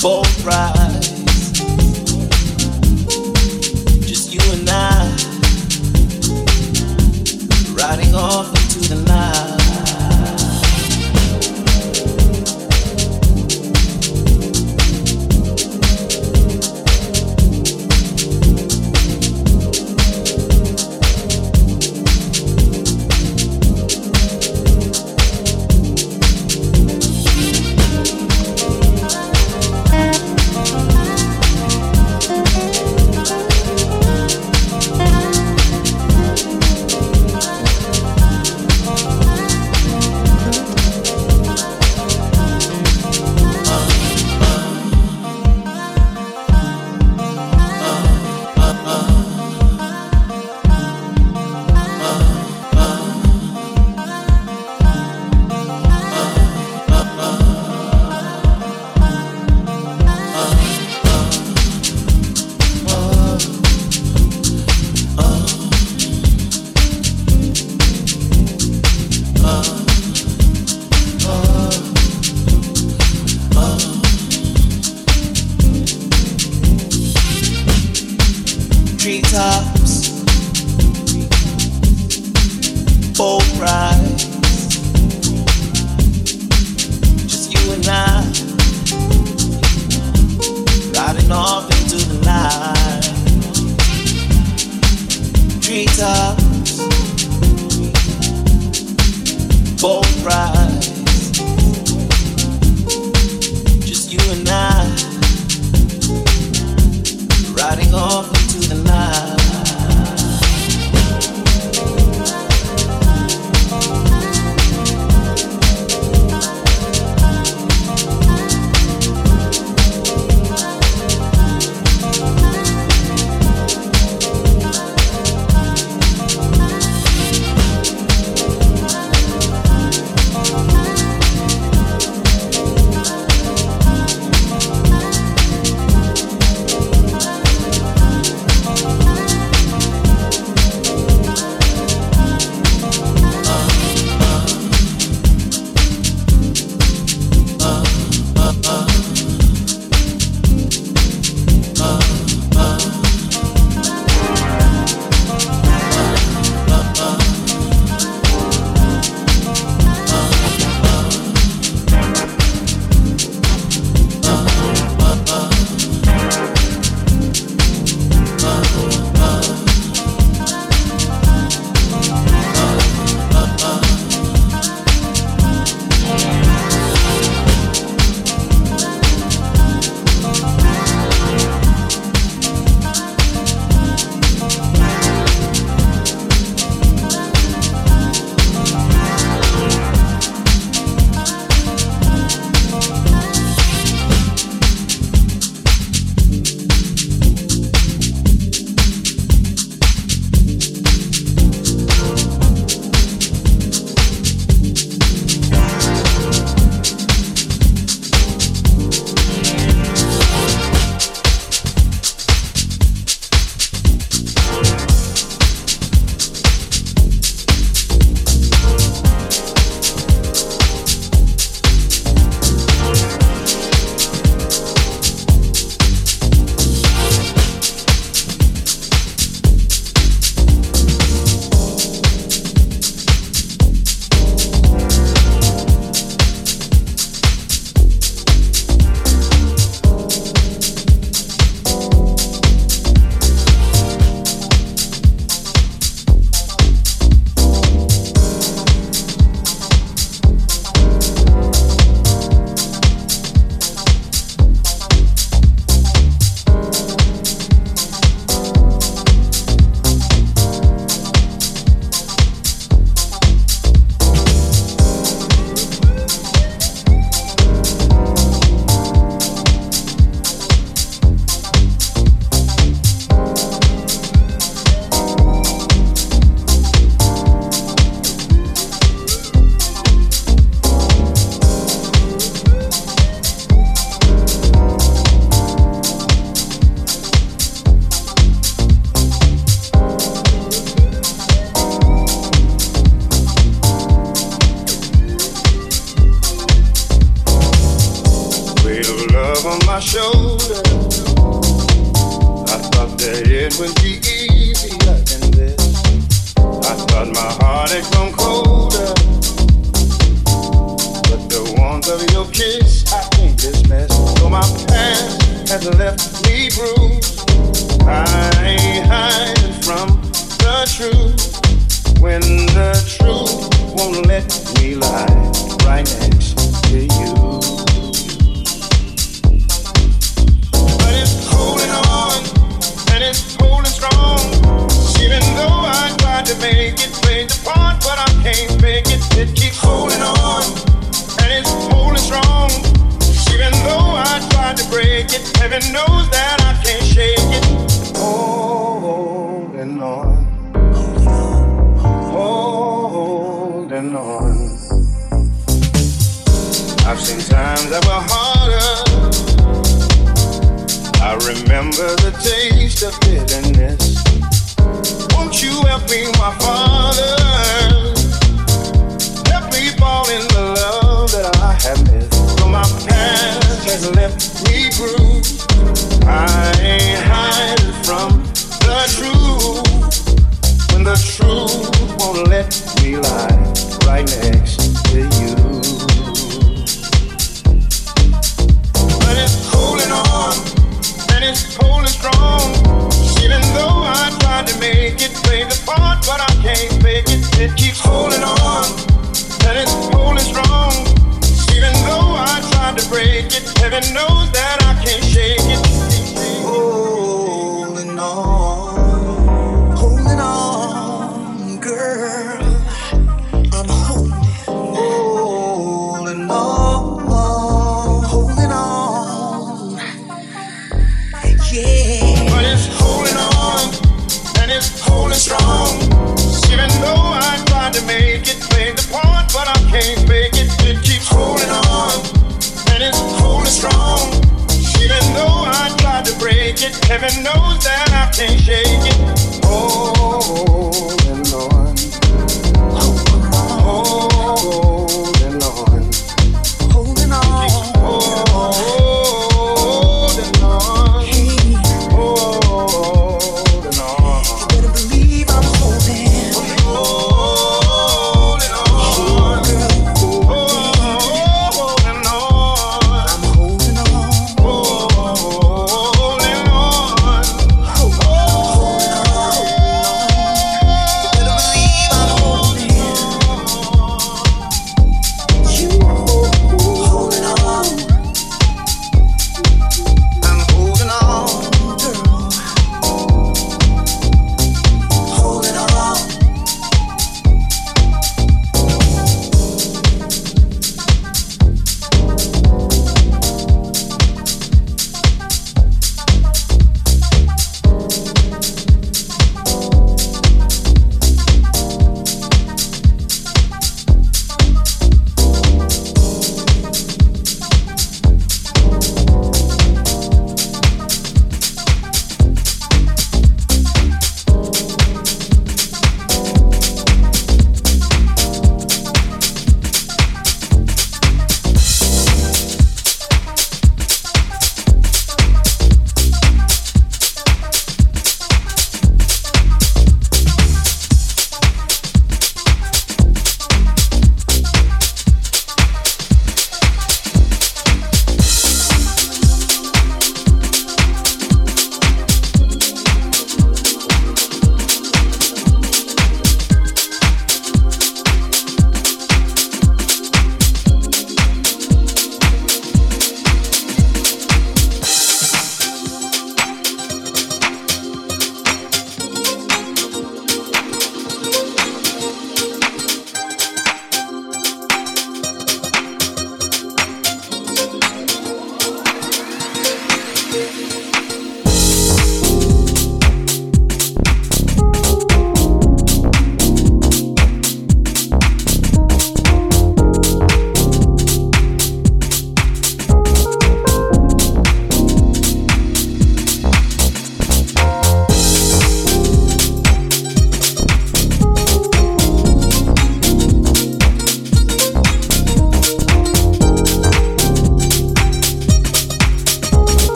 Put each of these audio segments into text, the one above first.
Boat rides,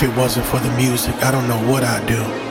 If it wasn't for the music, I don't know what I'd do.